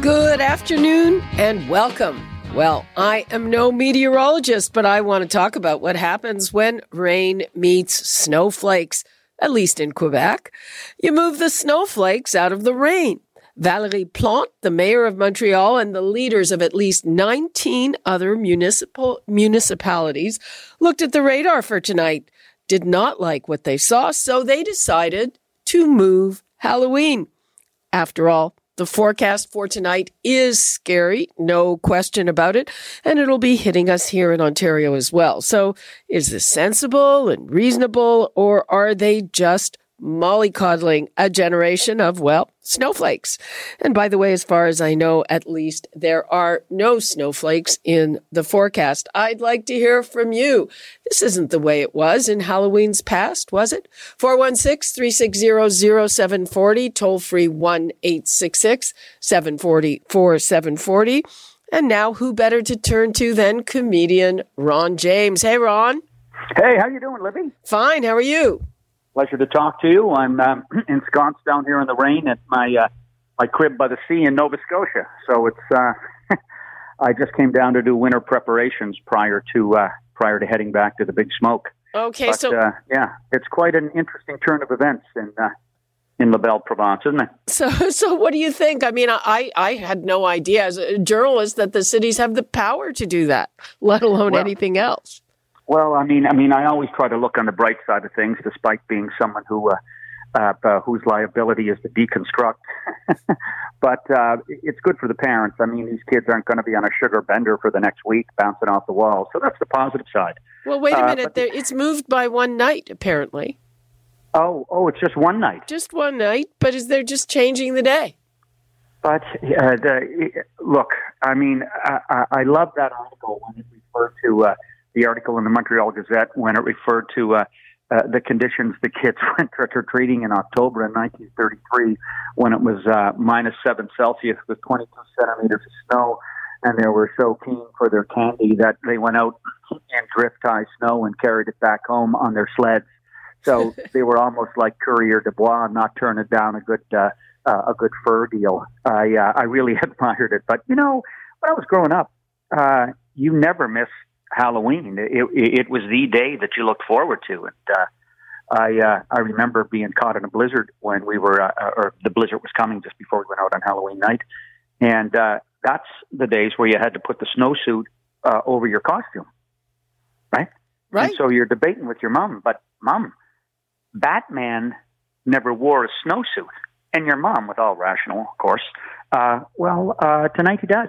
Good afternoon and welcome. Well, I am no meteorologist, but I want to talk about what happens when rain meets snowflakes, at least in Quebec. You move the snowflakes out of the rain. Valerie Plante, the mayor of Montreal, and the leaders of at least 19 other municipal municipalities looked at the radar for tonight, did not like what they saw, so they decided to move Halloween. After all, the forecast for tonight is scary, no question about it, and it'll be hitting us here in Ontario as well. So, is this sensible and reasonable, or are they just mollycoddling a generation of, well, snowflakes. And by the way, as far as I know, at least there are no snowflakes in the forecast. I'd like to hear from you. This isn't the way it was in Halloween's past, was it? 416-360-0740, toll free 1-866-740-4740. And now who better to turn to than comedian Ron James. Hey, Ron. Hey, how you doing, Libby? Fine. How are you? Pleasure to talk to you. I'm um, ensconced down here in the rain at my uh, my crib by the sea in Nova Scotia. So it's uh, I just came down to do winter preparations prior to uh, prior to heading back to the Big Smoke. Okay, but, so uh, yeah, it's quite an interesting turn of events in uh, in La Belle Province, isn't it? So, so what do you think? I mean, I, I had no idea as a journalist that the cities have the power to do that, let alone Well, anything else. Well, I mean, I mean, I always try to look on the bright side of things, despite being someone who uh, uh, uh, whose liability is to deconstruct. but uh, it's good for the parents. I mean, these kids aren't going to be on a sugar bender for the next week, bouncing off the wall. So that's the positive side. Well, wait a Uh, minute. but- it's moved by one night, apparently. Oh, oh, it's just one night. Just one night, but is they're just changing the day? But uh, the, look, I mean, I, I I love that article when it referred to uh, the article in the Montreal Gazette when it referred to uh, uh, the conditions the kids went trick or treating in October in 1933 when it was uh, minus seven Celsius with 22 centimeters of snow, and they were so keen for their candy that they went out and drift high snow and carried it back home on their sleds. So they were almost like coureur de bois, not turning down a good. Uh, uh, a good fur deal. I uh, I really admired it. But you know, when I was growing up, uh, you never miss Halloween. It, it, it was the day that you looked forward to, and uh, I uh, I remember being caught in a blizzard when we were, uh, or the blizzard was coming just before we went out on Halloween night, and uh, that's the days where you had to put the snowsuit uh, over your costume, right? Right. And so you're debating with your mom, but mom, Batman never wore a snowsuit. And your mom, with all rational, of course, uh, well, uh, tonight he does.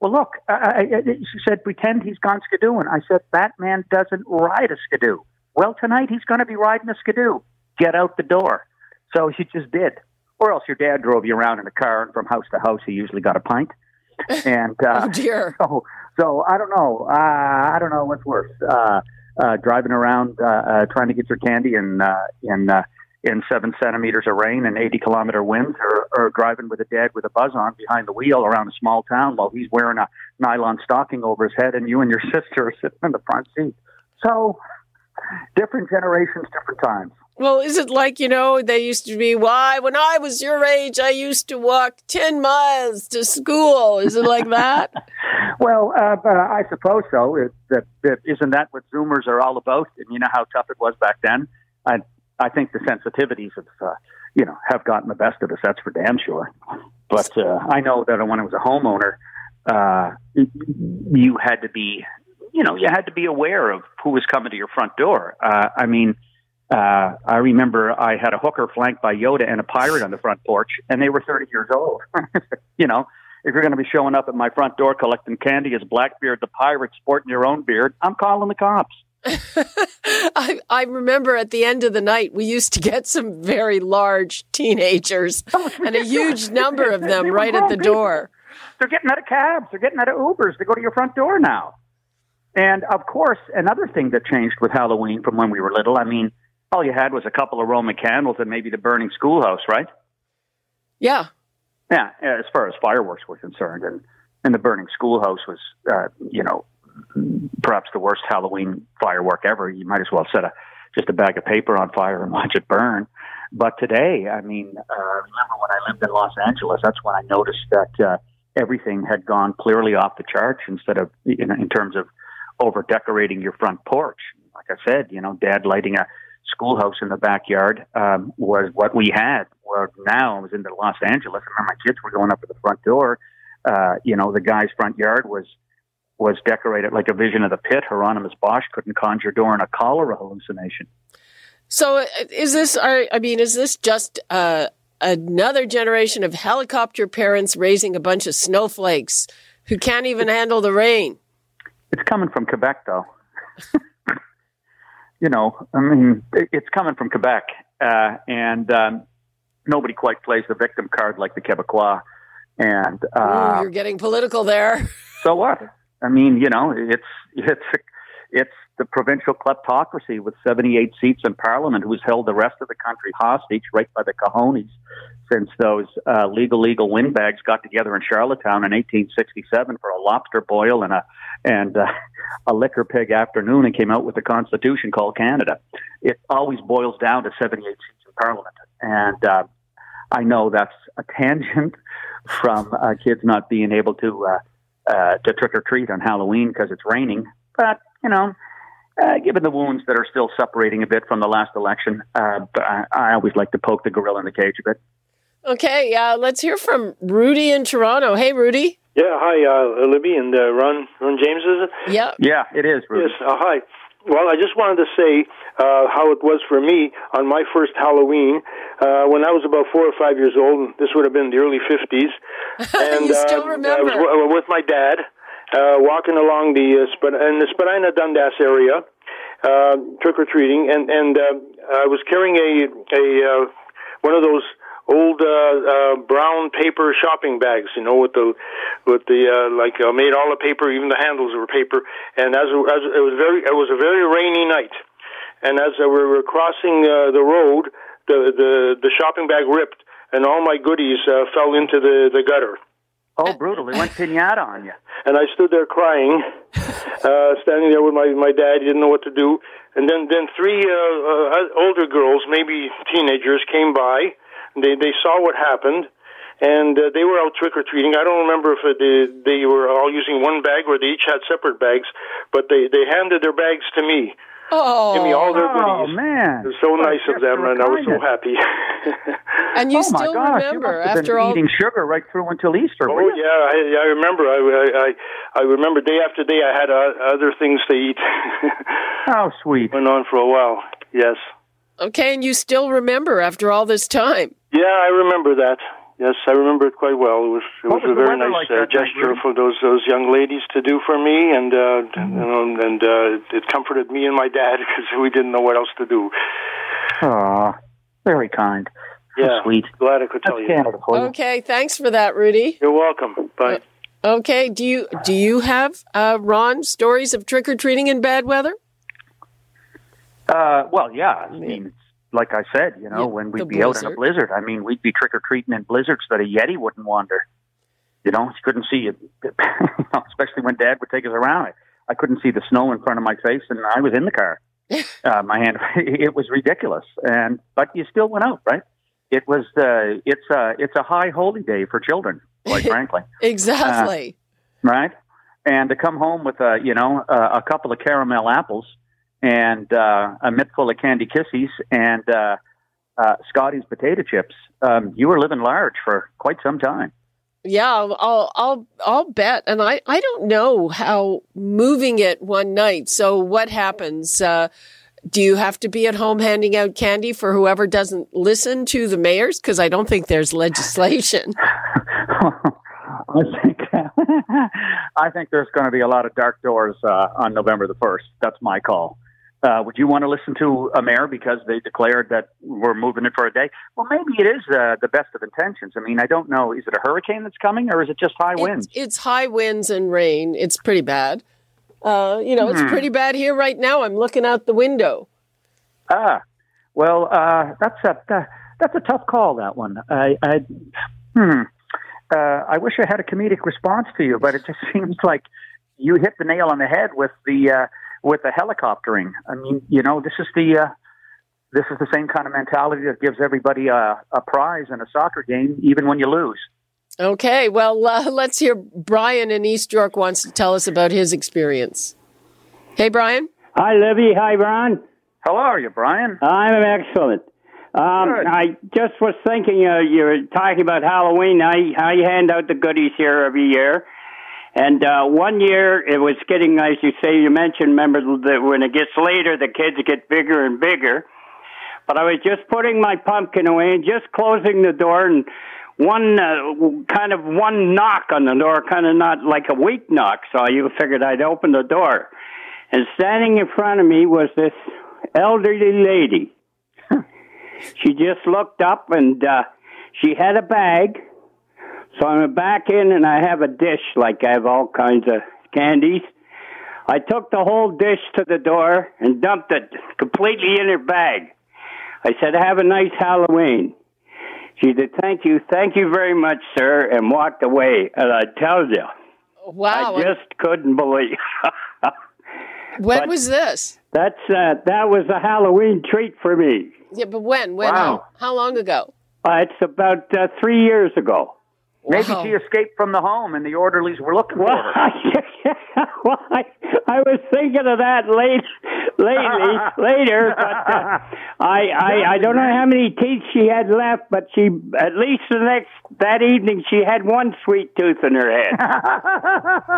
Well, look, I, I, she said, pretend he's gone skidooing. I said, Batman doesn't ride a skidoo. Well, tonight he's going to be riding a skidoo. Get out the door. So she just did. Or else your dad drove you around in a car, and from house to house, he usually got a pint. And uh, oh dear. so, so I don't know. Uh, I don't know what's worse: uh, uh, driving around uh, uh, trying to get your candy and uh, in uh, in seven centimeters of rain and eighty kilometer winds, or, or driving with a dad with a buzz on behind the wheel around a small town while he's wearing a nylon stocking over his head, and you and your sister are sitting in the front seat. So, different generations, different times. Well, is it like you know they used to be? Why, when I was your age, I used to walk ten miles to school. Is it like that? Well, uh, I suppose so. It, that, that, isn't that what Zoomers are all about? And you know how tough it was back then. I I think the sensitivities have uh, you know have gotten the best of us. That's for damn sure. But uh, I know that when I was a homeowner, uh, you had to be you know you had to be aware of who was coming to your front door. Uh, I mean. Uh, I remember I had a hooker flanked by Yoda and a pirate on the front porch, and they were 30 years old. you know, if you're going to be showing up at my front door collecting candy as Blackbeard the pirate sporting your own beard, I'm calling the cops. I, I remember at the end of the night, we used to get some very large teenagers and a huge number of them right at the people. door. They're getting out of cabs. They're getting out of Ubers to go to your front door now. And of course, another thing that changed with Halloween from when we were little, I mean, all you had was a couple of Roman candles and maybe the burning schoolhouse, right? Yeah. Yeah, as far as fireworks were concerned. And, and the burning schoolhouse was, uh, you know, perhaps the worst Halloween firework ever. You might as well set a just a bag of paper on fire and watch it burn. But today, I mean, uh, remember when I lived in Los Angeles? That's when I noticed that uh, everything had gone clearly off the charts instead of in, in terms of over decorating your front porch. Like I said, you know, Dad lighting a schoolhouse in the backyard um, was what we had. Well, now I was in Los Angeles. I remember my kids were going up to the front door. Uh, you know, the guy's front yard was was decorated like a vision of the pit. Hieronymus Bosch couldn't conjure during a cholera hallucination. So, uh, is this? I mean, is this just uh, another generation of helicopter parents raising a bunch of snowflakes who can't even handle the rain? It's coming from Quebec, though. you know, I mean, it's coming from Quebec, uh, and um, nobody quite plays the victim card like the Quebecois. And uh, Ooh, you're getting political there. so what? I mean, you know, it's it's it's the provincial kleptocracy with 78 seats in parliament who's held the rest of the country hostage right by the cojones since those uh, legal legal windbags got together in Charlottetown in 1867 for a lobster boil and a and uh, a liquor pig afternoon and came out with a constitution called Canada. It always boils down to 78 seats in parliament, and uh, I know that's a tangent from uh, kids not being able to. Uh, uh, to trick or treat on Halloween because it's raining. But you know, uh, given the wounds that are still separating a bit from the last election, uh, I, I always like to poke the gorilla in the cage a bit. Okay, uh, let's hear from Rudy in Toronto. Hey, Rudy. Yeah, hi, uh, Libby and uh, Ron, Ron James, is it? Yeah. Yeah, it is, Rudy. Yes, uh, hi. Well, I just wanted to say uh, how it was for me on my first Halloween uh, when I was about four or five years old. This would have been the early 50s. And, you still uh, remember? I was w- with my dad uh, walking along the, uh, Sp- in the Spadina Dundas area, uh, trick or treating, and, and uh, I was carrying a, a uh, one of those old uh, uh, brown paper shopping bags, you know, with the with the uh, like uh, made all the paper, even the handles were paper. And as, as it was very, it was a very rainy night, and as we were crossing uh, the road, the the the shopping bag ripped, and all my goodies uh, fell into the the gutter. Oh, brutal! It went pinata on you. And I stood there crying, uh, standing there with my my dad. He didn't know what to do. And then then three uh, uh, older girls, maybe teenagers, came by they they saw what happened, and uh, they were out trick or treating. I don't remember if it, they they were all using one bag or they each had separate bags, but they they handed their bags to me. Oh, give me all their goodies. Oh man, it was so nice of them, and I was so happy. and you oh, still gosh, remember you after all eating sugar right through until Easter. Oh yeah, I, I remember. I, I I remember day after day. I had uh, other things to eat. How sweet. Went on for a while. Yes. Okay, and you still remember after all this time. Yeah, I remember that. Yes, I remember it quite well. It was it was, was a very nice like uh, gesture for those those young ladies to do for me, and uh, mm-hmm. you know, and uh, it comforted me and my dad because we didn't know what else to do. Ah, very kind. Yeah, sweet. Glad I could tell That's you. Canada for you. Okay, thanks for that, Rudy. You're welcome. Bye. Okay, do you do you have uh, Ron stories of trick or treating in bad weather? Uh, well, yeah. I mean, like I said, you know, Yeah, when we'd be out in a blizzard, I mean, we'd be trick or treating in blizzards that a Yeti wouldn't wander. You know, you couldn't see it, especially when Dad would take us around. I, I couldn't see the snow in front of my face, and I was in the car. uh, my hand, it was ridiculous, and but you still went out, right? It was, uh, it's a, it's a high holy day for children, quite frankly, Exactly. right? And to come home with a, you know, a, a couple of caramel apples and uh, a mitt full of candy kisses and uh, uh, Scotty's potato chips, um, you were living large for quite some time. Yeah, I'll, I'll, I'll, I'll bet. And I, I don't know how moving it one night. So what happens? Uh, do you have to be at home handing out candy for whoever doesn't listen to the mayors? Because I don't think there's legislation. I think I think there's going to be a lot of dark doors uh, on November the first. That's my call. Uh, would you want to listen to a mayor because they declared that we're moving it for a day? Well, maybe it is uh, the best of intentions. I mean, I don't know. Is it a hurricane that's coming, or is it just high winds? It's, high winds and rain. It's pretty bad. Uh, you know, it's Hmm. pretty bad here right now. I'm looking out the window. Ah, well, uh, that's a that, that's a tough call. That one. I, I hmm. Uh, I wish I had a comedic response to you, but it just seems like you hit the nail on the head with the uh, with the helicoptering. I mean, you know, this is the uh, this is the same kind of mentality that gives everybody a, a prize in a soccer game, even when you lose. Okay, well, uh, let's hear Brian in East York wants to tell us about his experience. Hey, Brian. Hi, Libby. Hi, Ron. How are you, Brian? I'm excellent. Um, Good. I just was thinking uh, you were talking about Halloween. I I hand out the goodies here every year, and uh, one year it was getting, as you say, you mentioned. Remember that when it gets later, the kids get bigger and bigger. But I was just putting my pumpkin away and just closing the door, and one uh, kind of one knock on the door, kind of not like a weak knock. So you figured I'd open the door, and standing in front of me was this elderly lady. she just looked up and uh, she had a bag. So I went back in and I have a dish, like I have all kinds of candies. I took the whole dish to the door and dumped it completely in her bag. I said, Have a nice Halloween. She said, Thank you, thank you very much, sir, and walked away. And I tell you, Wow. I just couldn't believe. when but- was this? That's uh, that was a Halloween treat for me. Yeah, but when? When? Wow. How, how long ago? Uh, it's about uh, three years ago. Maybe Wow. she escaped from the home, and the orderlies were looking Well, for her. I, well, I, I was thinking of that late, lately, later, but uh, I, I, I don't know how many teeth she had left, but she, at least the next, that evening, she had one sweet tooth in her head.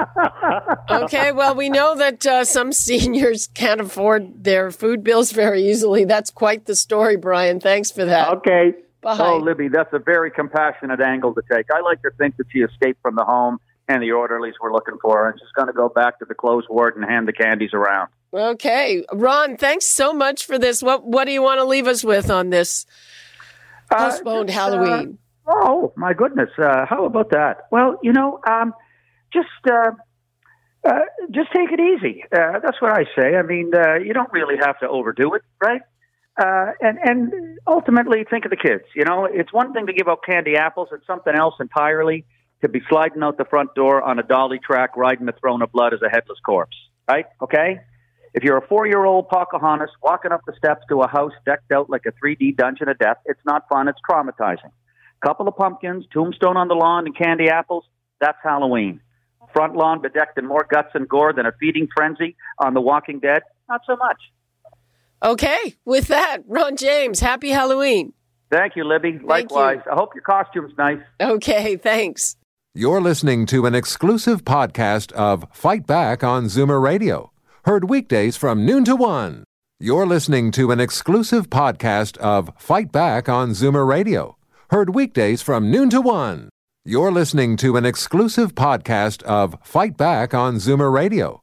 Okay, well, we know that uh, some seniors can't afford their food bills very easily. That's quite the story, Brian. Thanks for that. Okay. Oh, Libby, that's a very compassionate angle to take. I like to think that she escaped from the home and the orderlies were looking for her, and she's going to go back to the closed ward and hand the candies around. Okay, Ron, thanks so much for this. What What do you want to leave us with on this Uh, postponed just, uh, Halloween? Oh my goodness! Uh, how about that? Well, you know, um, just uh, uh, just take it easy. Uh, that's what I say. I mean, uh, you don't really have to overdo it, right? Uh, and and ultimately, think of the kids. You know, it's one thing to give out candy apples; it's something else entirely to be sliding out the front door on a dolly track, riding the throne of blood as a headless corpse. Right? Okay. If you're a four-year-old Pocahontas walking up the steps to a house decked out like a 3D dungeon of death, it's not fun. It's traumatizing couple of pumpkins, tombstone on the lawn, and candy apples. That's Halloween. Front lawn bedecked in more guts and gore than a feeding frenzy on The Walking Dead. Not so much. Okay, with that, Ron James, happy Halloween. Thank you, Libby. Likewise. I hope your costume's nice. Okay, thanks. You're listening to an exclusive podcast of Fight Back on Zoomer Radio, heard weekdays from noon to one. You're listening to an exclusive podcast of Fight Back on Zoomer Radio, heard weekdays from noon to one. You're listening to an exclusive podcast of Fight Back on Zoomer Radio,